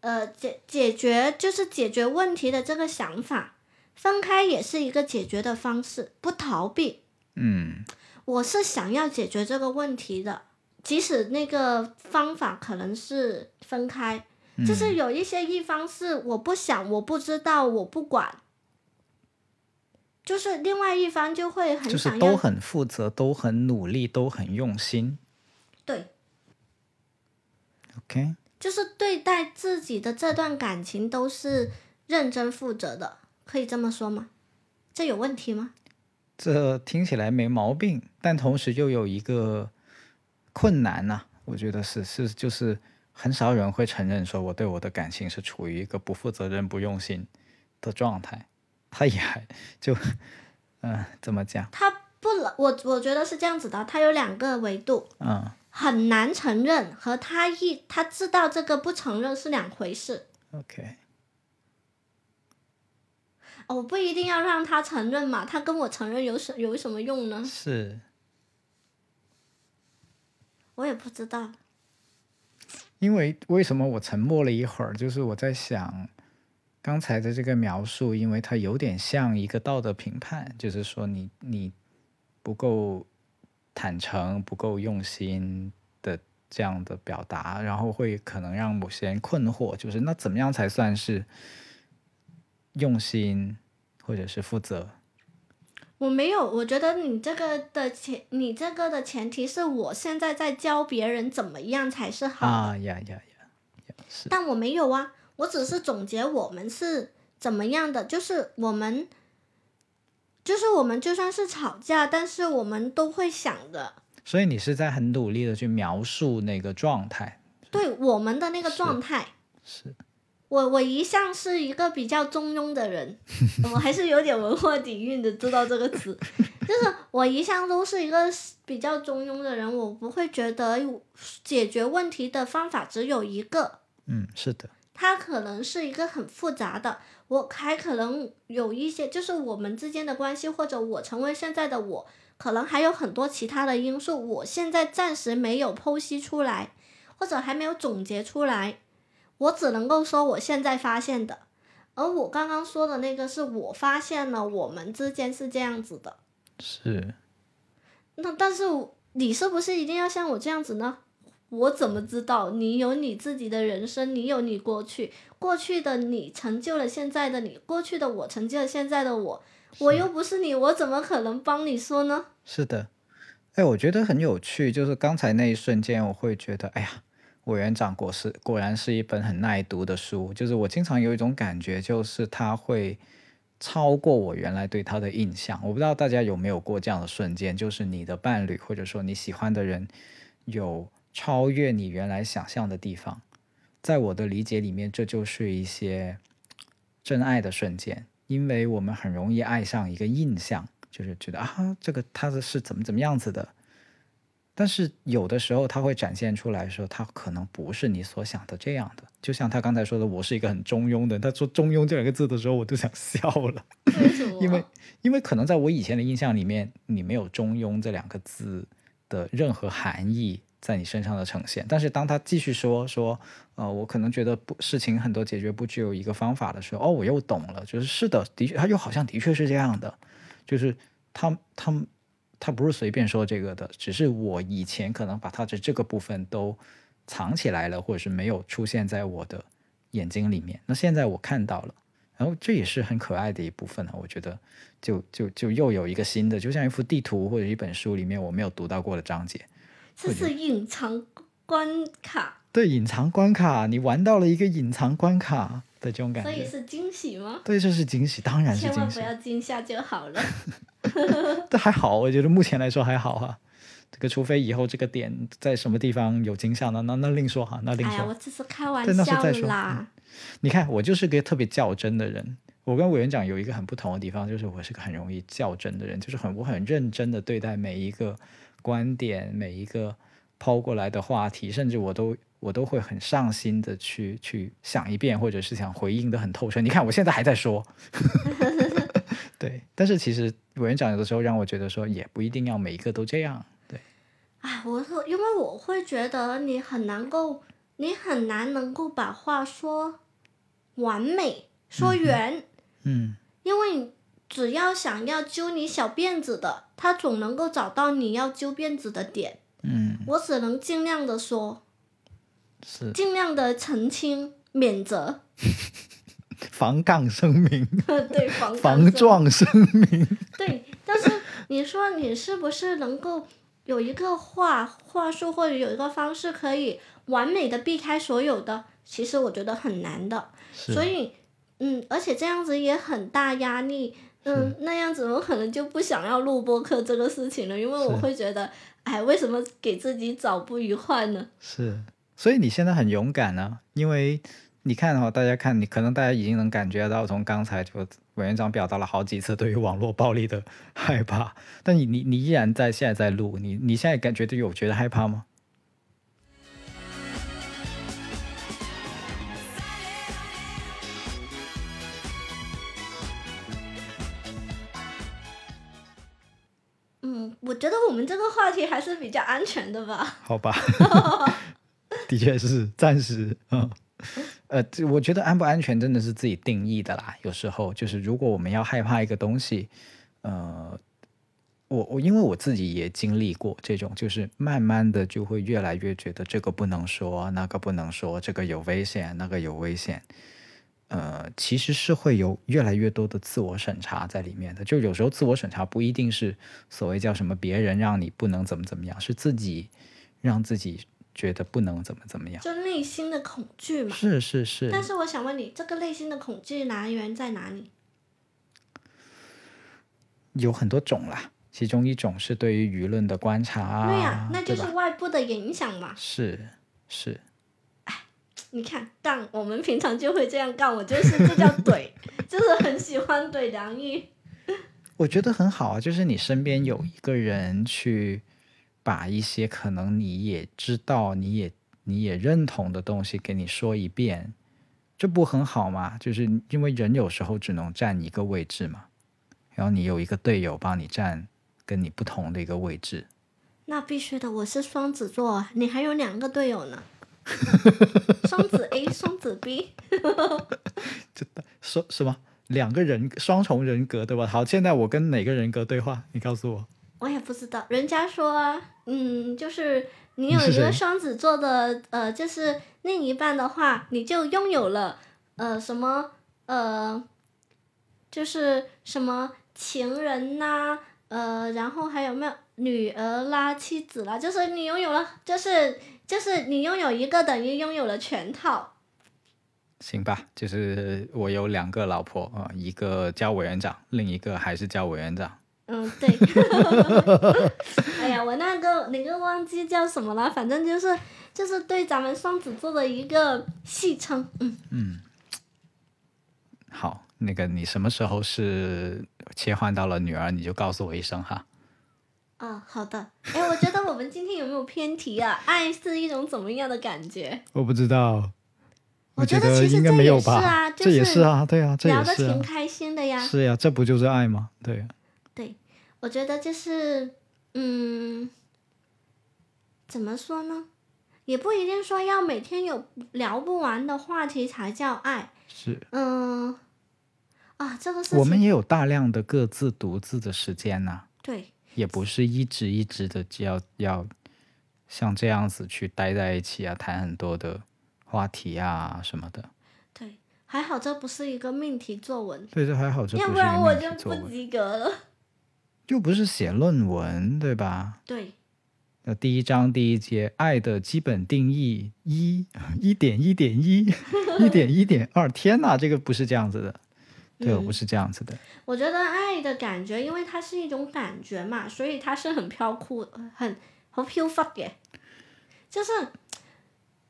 呃，解解决就是解决问题的这个想法，分开也是一个解决的方式，不逃避。
嗯，
我是想要解决这个问题的，即使那个方法可能是分开，就是有一些一方是我不想、我不知道、我不管，就是另外一方就会很
就是
想要，
都很负责，都很努力，都很用心。
对
，OK，
就是对待自己的这段感情都是认真负责的，可以这么说吗？这有问题吗？
这听起来没毛病，但同时又有一个困难呐、我觉得是是就是很少人会承认说我对我的感情是处于一个不负责任、不用心的状态，他也还就嗯、怎么讲
他不能，我我觉得是这样子的，他有两个维度，
嗯。
很难承认和他一他知道这个不承认是两回事。
OK
哦我不一定要让他承认嘛，他跟我承认有什有什么用呢？
是
我也不知道。
因为为什么我沉默了一会儿，就是我在想刚才的这个描述，因为它有点像一个道德评判，就是说你你不够坦诚、不够用心的这样的表达，然后会可能让某些人困惑，就是那怎么样才算是用心或者是负责？
我没有，我觉得你这个的前，你这个的前提是我现在在教别人怎么样才是好，
啊呀呀呀
但我没有啊，我只是总结我们是怎么样的，就是我们，就是我们就算是吵架，但是我们都会想的，
所以你是在很努力的去描述那个状态，
对我们的那个状态。
是
我我一向是一个比较中庸的人，我还是有点文化底蕴的，知道这个词。就是我一向都是一个比较中庸的人，我不会觉得解决问题的方法只有一个，
嗯是的，
它可能是一个很复杂的，我还可能有一些，就是我们之间的关系，或者我成为现在的我，可能还有很多其他的因素，我现在暂时没有剖析出来，或者还没有总结出来，我只能够说我现在发现的。而我刚刚说的那个是我发现了我们之间是这样子的，
是。
那但是你是不是一定要像我这样子呢？我怎么知道？你有你自己的人生，你有你过去，过去的你成就了现在的你，过去的我成就了现在的我，我又不是你，我怎么可能帮你说呢？
是的，哎，我觉得很有趣，就是刚才那一瞬间，我会觉得，哎呀，委员长果是果然是一本很耐读的书。就是我经常有一种感觉，就是它会超过我原来对他的印象。我不知道大家有没有过这样的瞬间，就是你的伴侣或者说你喜欢的人有超越你原来想象的地方。在我的理解里面，这就是一些真爱的瞬间，因为我们很容易爱上一个印象，就是觉得啊，这个他的是怎么怎么样子的。但是有的时候他会展现出来说，他可能不是你所想的这样的。就像他刚才说的，我是一个很中庸的。他说“中庸”这两个字的时候，我都想笑了，
为什么？
因为因为可能在我以前的印象里面，你没有“中庸”这两个字的任何含义在你身上的呈现。但是当他继续说说，呃，我可能觉得不事情很多解决不只有一个方法的时候，哦，我又懂了，就是是的，的确，他又好像的确是这样的，就是他他他不是随便说这个的，只是我以前可能把他的这个部分都藏起来了，或者是没有出现在我的眼睛里面。那现在我看到了，然后这也是很可爱的一部分啊。我觉得就就就又有一个新的，就像一幅地图或者一本书里面我没有读到过的章节。
这是隐藏关卡。
对，隐藏关卡，你玩到了一个隐藏关卡，的这种感觉
所以。是惊喜吗？
对，这是惊喜，当然是惊喜。
千万不要惊吓就好了。
这还好，我觉得目前来说还好哈。这个除非以后这个点在什么地方有惊吓呢，那那另说哈，那另
哎呀，
说。
我只是开玩笑
再说
啦。
你看，我就是个特别较真的人。我跟委员长有一个很不同的地方，就是我是个很容易较真的人，就是很我很认真的对待每一个观点，每一个抛过来的话题，甚至我都我都会很上心的去去想一遍，或者是想回应的很透彻。你看，我现在还在说，对，但是其实委员长有的时候让我觉得说，也不一定要每一个都这样，对，
哎，我说因为我会觉得你很难够，你很难能够把话说完美，说圆，
嗯，
因为你只要想要揪你小辫子的，他总能够找到你要揪辫子的点。
嗯，
我只能尽量的说，
是
尽量的澄清、免责，
防杠声明，
对防
防
撞。
声明，
对，但是你说你是不是能够有一个话话术或者有一个方式可以完美的避开所有的？其实我觉得很难的。所以，嗯，而且这样子也很大压力。嗯，那样子我可能就不想要录播课这个事情了，因为我会觉得，哎，为什么给自己找不愉快呢？
是，所以你现在很勇敢啊，因为你看哈、大家看你可能大家已经能感觉到，从刚才就委员长表达了好几次对于网络暴力的害怕，但你你你依然在现在在录，你你现在感觉有觉得害怕吗？
嗯，我觉得我们这个话题还是比较安全的吧。
好吧，的确是暂时，嗯，呃，这我觉得安不安全真的是自己定义的啦。有时候就是如果我们要害怕一个东西，呃，我我因为我自己也经历过这种，就是慢慢的就会越来越觉得这个不能说，那个不能说，这个有危险，那个有危险。呃，其实是会有越来越多的自我审查在里面的。就有时候自我审查不一定是所谓叫什么别人让你不能怎么怎么样，是自己让自己觉得不能怎么怎么样。
就内心的恐惧嘛。
是是是，
但是我想问你，这个内心的恐惧来源在哪里？
有很多种啦，其中一种是对于舆论的观察啊，
对呀、那就是外部的影响嘛。
是是，
你看杠，我们平常就会这样杠，我就是这叫怼，就是很喜欢怼梁玉。
我觉得很好啊，就是你身边有一个人去把一些可能你也知道、你也你也认同的东西给你说一遍，这不很好吗？就是因为人有时候只能站一个位置嘛，然后你有一个队友帮你站跟你不同的一个位置，
那必须的，我是双子座，你还有两个队友呢，双子 A，双子 B 这。
说什么两个人双重人格对吧？好，现在我跟哪个人格对话？你告诉我。
我也不知道，人家说啊，嗯，就是你有一个双子座的，呃，就是另一半的话，你就拥有了，呃，什么，呃，就是什么情人呐、呃，然后还有没有女儿啦、妻子啦，就是你拥有了，就是就是你拥有一个等于拥有了全套。
行吧，就是我有两个老婆啊、一个叫委员长，另一个还是叫委员长。
嗯，对。哎呀，我那个那个忘记叫什么了，反正就是就是对咱们双子座的一个戏称。嗯嗯，
好，那个你什么时候是切换到了女儿，你就告诉我一声哈。
哦，好的。哎，我觉得我们今天有没有偏题啊？爱是一种怎么样的感觉？
我不知道，
我
觉
觉得其实
应该
这也是
没有吧？
啊
这也
是
是啊，对啊，这也是啊，
挺开心的呀。
是呀、这不就是爱吗？对，
对，我觉得就是，嗯，怎么说呢？也不一定说要每天有聊不完的话题才叫爱。
是
嗯，啊，这个是
我们也有大量的各自独自的时间呐、
对，
也不是一直一直的要要像这样子去待在一起啊，谈很多的话题啊什么的。
对，还好这不是一个命题作文，
对，这还好，这不
要
是一个
不然我就不及格了。
又不是写论文，对吧？
对，
那第一章第一节，爱的基本定义一一点一点一，一点一点二。天哪，这个不是这样子的，对，我不是这样子的。
我觉得爱的感觉，因为它是一种感觉嘛，所以它是很飘酷、很好飘忽嘅。就是，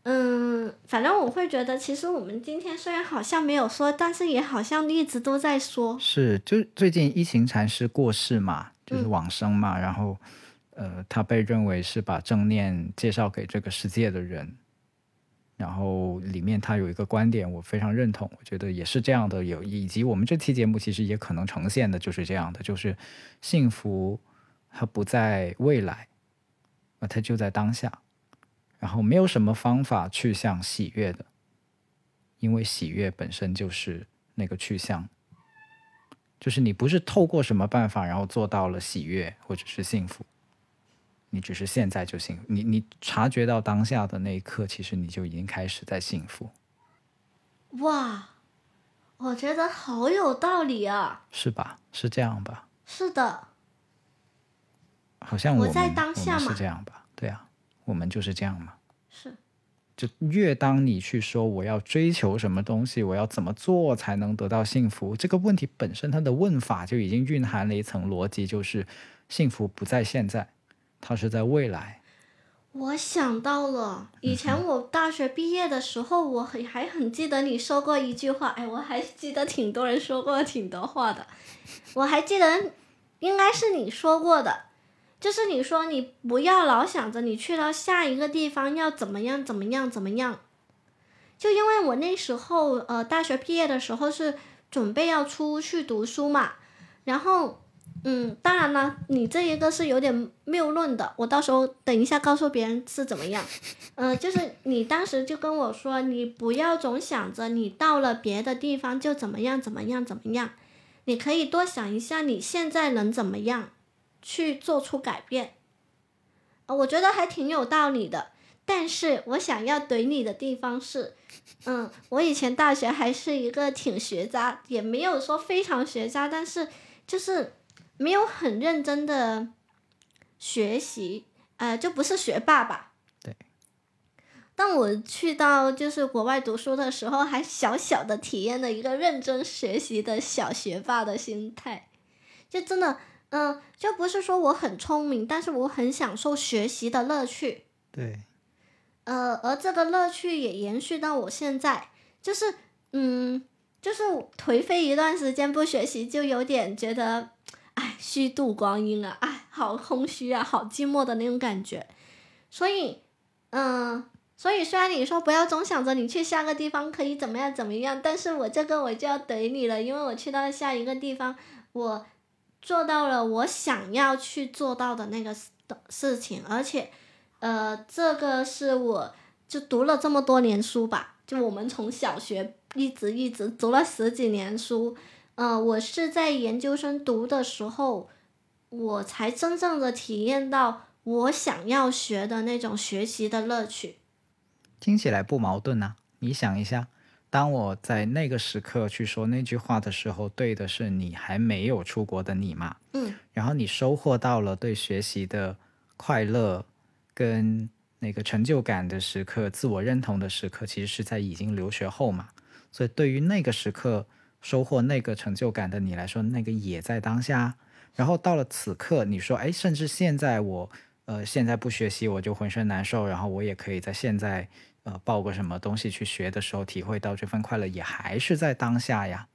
嗯，反正我会觉得，其实我们今天虽然好像没有说，但是也好像一直都在说。
是，就最近一行禅师过世嘛，就是
嗯
往生嘛，然后呃，他被认为是把正念介绍给这个世界的人。然后里面他有一个观点，我非常认同，我觉得也是这样的，有以及我们这期节目其实也可能呈现的就是这样的，就是幸福它不在未来，啊，它就在当下，然后没有什么方法去向喜悦的，因为喜悦本身就是那个去向。就是你不是透过什么办法，然后做到了喜悦或者是幸福，你只是现在就幸福。你你察觉到当下的那一刻，其实你就已经开始在幸福，
哇，我觉得好有道理啊！
是吧？是这样吧？
是的，
好像我
我在当下嘛
是这样吧？对啊，我们就是这样嘛。
是。
就越当你去说我要追求什么东西，我要怎么做才能得到幸福，这个问题本身它的问法就已经蕴含了一层逻辑，就是幸福不在现在，它是在未来。
我想到了，以前我大学毕业的时候，我很还很记得你说过一句话，哎，我还记得挺多人说过挺多话的，我还记得应该是你说过的，就是你说你不要老想着你去到下一个地方要怎么样怎么样怎么样，就因为我那时候呃大学毕业的时候是准备要出去读书嘛，然后嗯，当然了，你这一个是有点谬论的，我到时候等一下告诉别人是怎么样。呃，就是你当时就跟我说，你不要总想着你到了别的地方就怎么样怎么样怎么样，你可以多想一下你现在能怎么样去做出改变。呃，我觉得还挺有道理的。但是我想要怼你的地方是，嗯，我以前大学还是一个挺学渣，也没有说非常学渣，但是就是没有很认真的学习，呃，就不是学霸吧。
对。
当我去到就是国外读书的时候，还小小的体验了一个认真学习的小学霸的心态，就真的，嗯、就不是说我很聪明，但是我很享受学习的乐趣。
对，
呃，而这个乐趣也延续到我现在，就是嗯，就是颓废一段时间不学习，就有点觉得，哎，虚度光阴啊，哎，好空虚啊，好寂寞的那种感觉。所以，嗯、所以虽然你说不要总想着你去下个地方可以怎么样怎么样，但是我这个我就要怼你了，因为我去到下一个地方，我做到了我想要去做到的那个事事情，而且。呃，这个是我就读了这么多年书吧，就我们从小学一直一直读了十几年书，呃，我是在研究生读的时候，我才真正的体验到我想要学的那种学习的乐趣。
听起来不矛盾呐、你想一下，当我在那个时刻去说那句话的时候，对的是你还没有出国的你嘛？
嗯，
然后你收获到了对学习的快乐跟那个成就感的时刻、自我认同的时刻，其实是在已经留学后嘛。所以对于那个时刻收获那个成就感的你来说，那个也在当下。然后到了此刻，你说，哎，甚至现在我呃现在不学习我就浑身难受，然后我也可以在现在呃报个什么东西去学的时候体会到这份快乐，也还是在当下呀。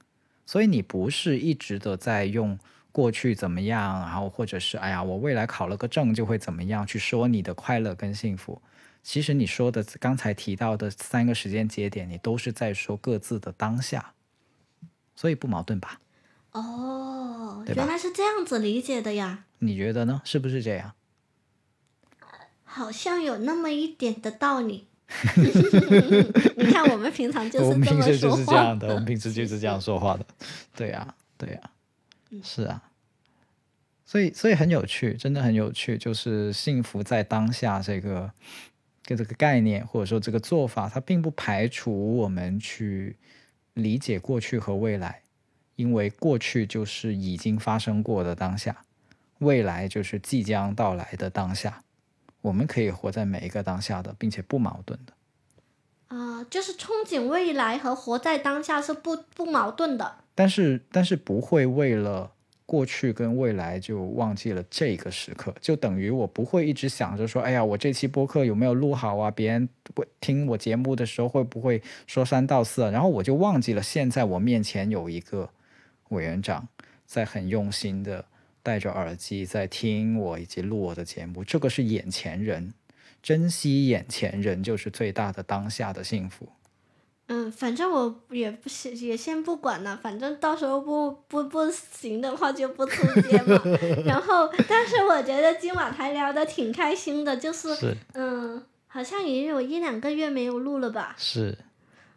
所以你不是一直的在用过去怎么样，然后或者是哎呀我未来考了个证就会怎么样去说你的快乐跟幸福。其实你说的刚才提到的三个时间节点，你都是在说各自的当下，所以不矛盾吧？
哦，原来是这样子理解的呀，
你觉得呢？是不是这样？
好像有那么一点的道理。你看，我们平常就是我们
平时就是这样的，我们平时就是这样说话的。对呀、对呀、是啊。所以，所以很有趣，真的很有趣。就是幸福在当下这个，跟这个概念，或者说这个做法，它并不排除我们去理解过去和未来，因为过去就是已经发生过的当下，未来就是即将到来的当下。我们可以活在每一个当下的，并且不矛盾的。
啊、就是憧憬未来和活在当下是不不矛盾的。
但是但是不会为了过去跟未来就忘记了这个时刻，就等于我不会一直想着说，哎呀，我这期播客有没有录好啊？别人会听我节目的时候会不会说三道四啊？然后我就忘记了，现在我面前有一个委员长在很用心的戴着耳机在听我以及录我的节目，这个是眼前人。珍惜眼前人就是最大的当下的幸福。
嗯，反正我也不是也先不管了，反正到时候不不不行的话就不出街嘛。然后，但是我觉得今晚还聊得挺开心的，就是
是
嗯，好像也有一两个月没有录了吧。
是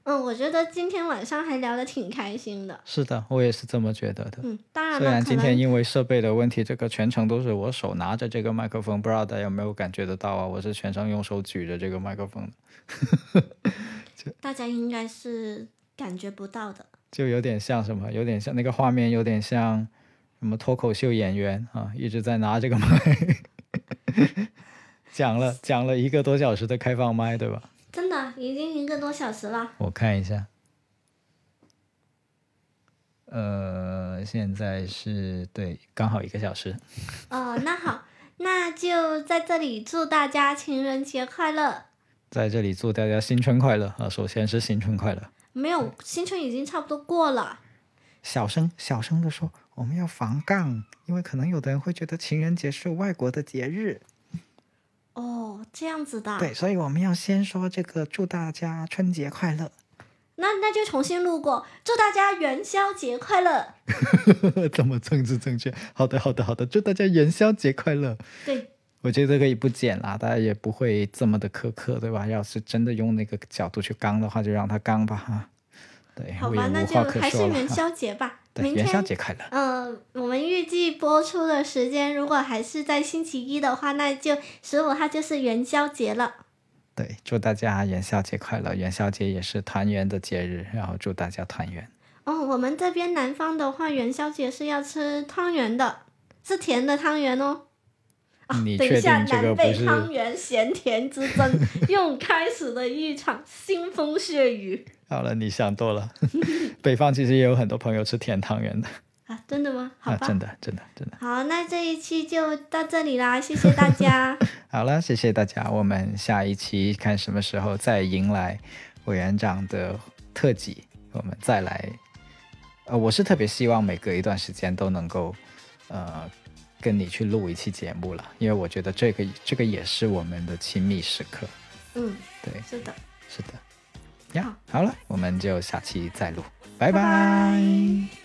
嗯，我觉得今天晚上还聊得挺开心的。
是的，我也是这么觉得的。
嗯，当然了，
虽然今天因为设备的问题，这个全程都是我手拿着这个麦克风，不知道大家有没有感觉得到啊？我是全程用手举着这个麦克风的，
大家应该是感觉不到的。
就有点像什么？有点像那个画面，有点像什么脱口秀演员啊，一直在拿这个麦，讲了讲了一个多小时的开放麦，对吧？
真的已经一个多小时了。
我看一下，呃，现在是对，刚好一个小时。
哦，那好，那就在这里祝大家情人节快乐。
在这里祝大家新春快乐啊！首先是新春快乐。
没有，新春已经差不多过了。
小声小声的说，我们要防杠，因为可能有的人会觉得情人节是外国的节日，
哦，这样子的。
对，所以我们要先说这个祝大家春节快乐，
那那就重新录过，祝大家元宵节快乐。
怎么政治正确？好的好的好的，祝大家元宵节快乐。
对，
我觉得可以不剪啦，大家也不会这么的苛刻，对吧？要是真的用那个角度去刚的话，就让他刚吧哈。对，
好吧，那就还是。元宵节吧。
对，元宵
天，
节快乐。
嗯、我们预计播出的时间，如果还是在星期一的话，那就十五号就是元宵节了。
对，祝大家元宵节快乐！元宵节也是团圆的节日，然后祝大家团圆。
哦，我们这边南方的话，元宵节是要吃汤圆的，是甜的汤圆哦。啊，
你确
等一下，
定这个
南北
不是
汤圆咸甜之争 又开始了一场腥风血雨
好了，你想多了。北方其实也有很多朋友吃甜汤圆的，
啊！真的吗？好
啊，
吧。
真的，真的，真的。
好，那这一期就到这里啦，谢谢大家。
好了，谢谢大家。我们下一期看什么时候再迎来委员长的特辑，我们再来。呃，我是特别希望每隔一段时间都能够，呃，跟你去录一期节目了，因为我觉得这个这个也是我们的亲密时刻。
嗯，
对，
是的。
是的。呀，好了，我们就下期再录，拜
拜。拜
拜。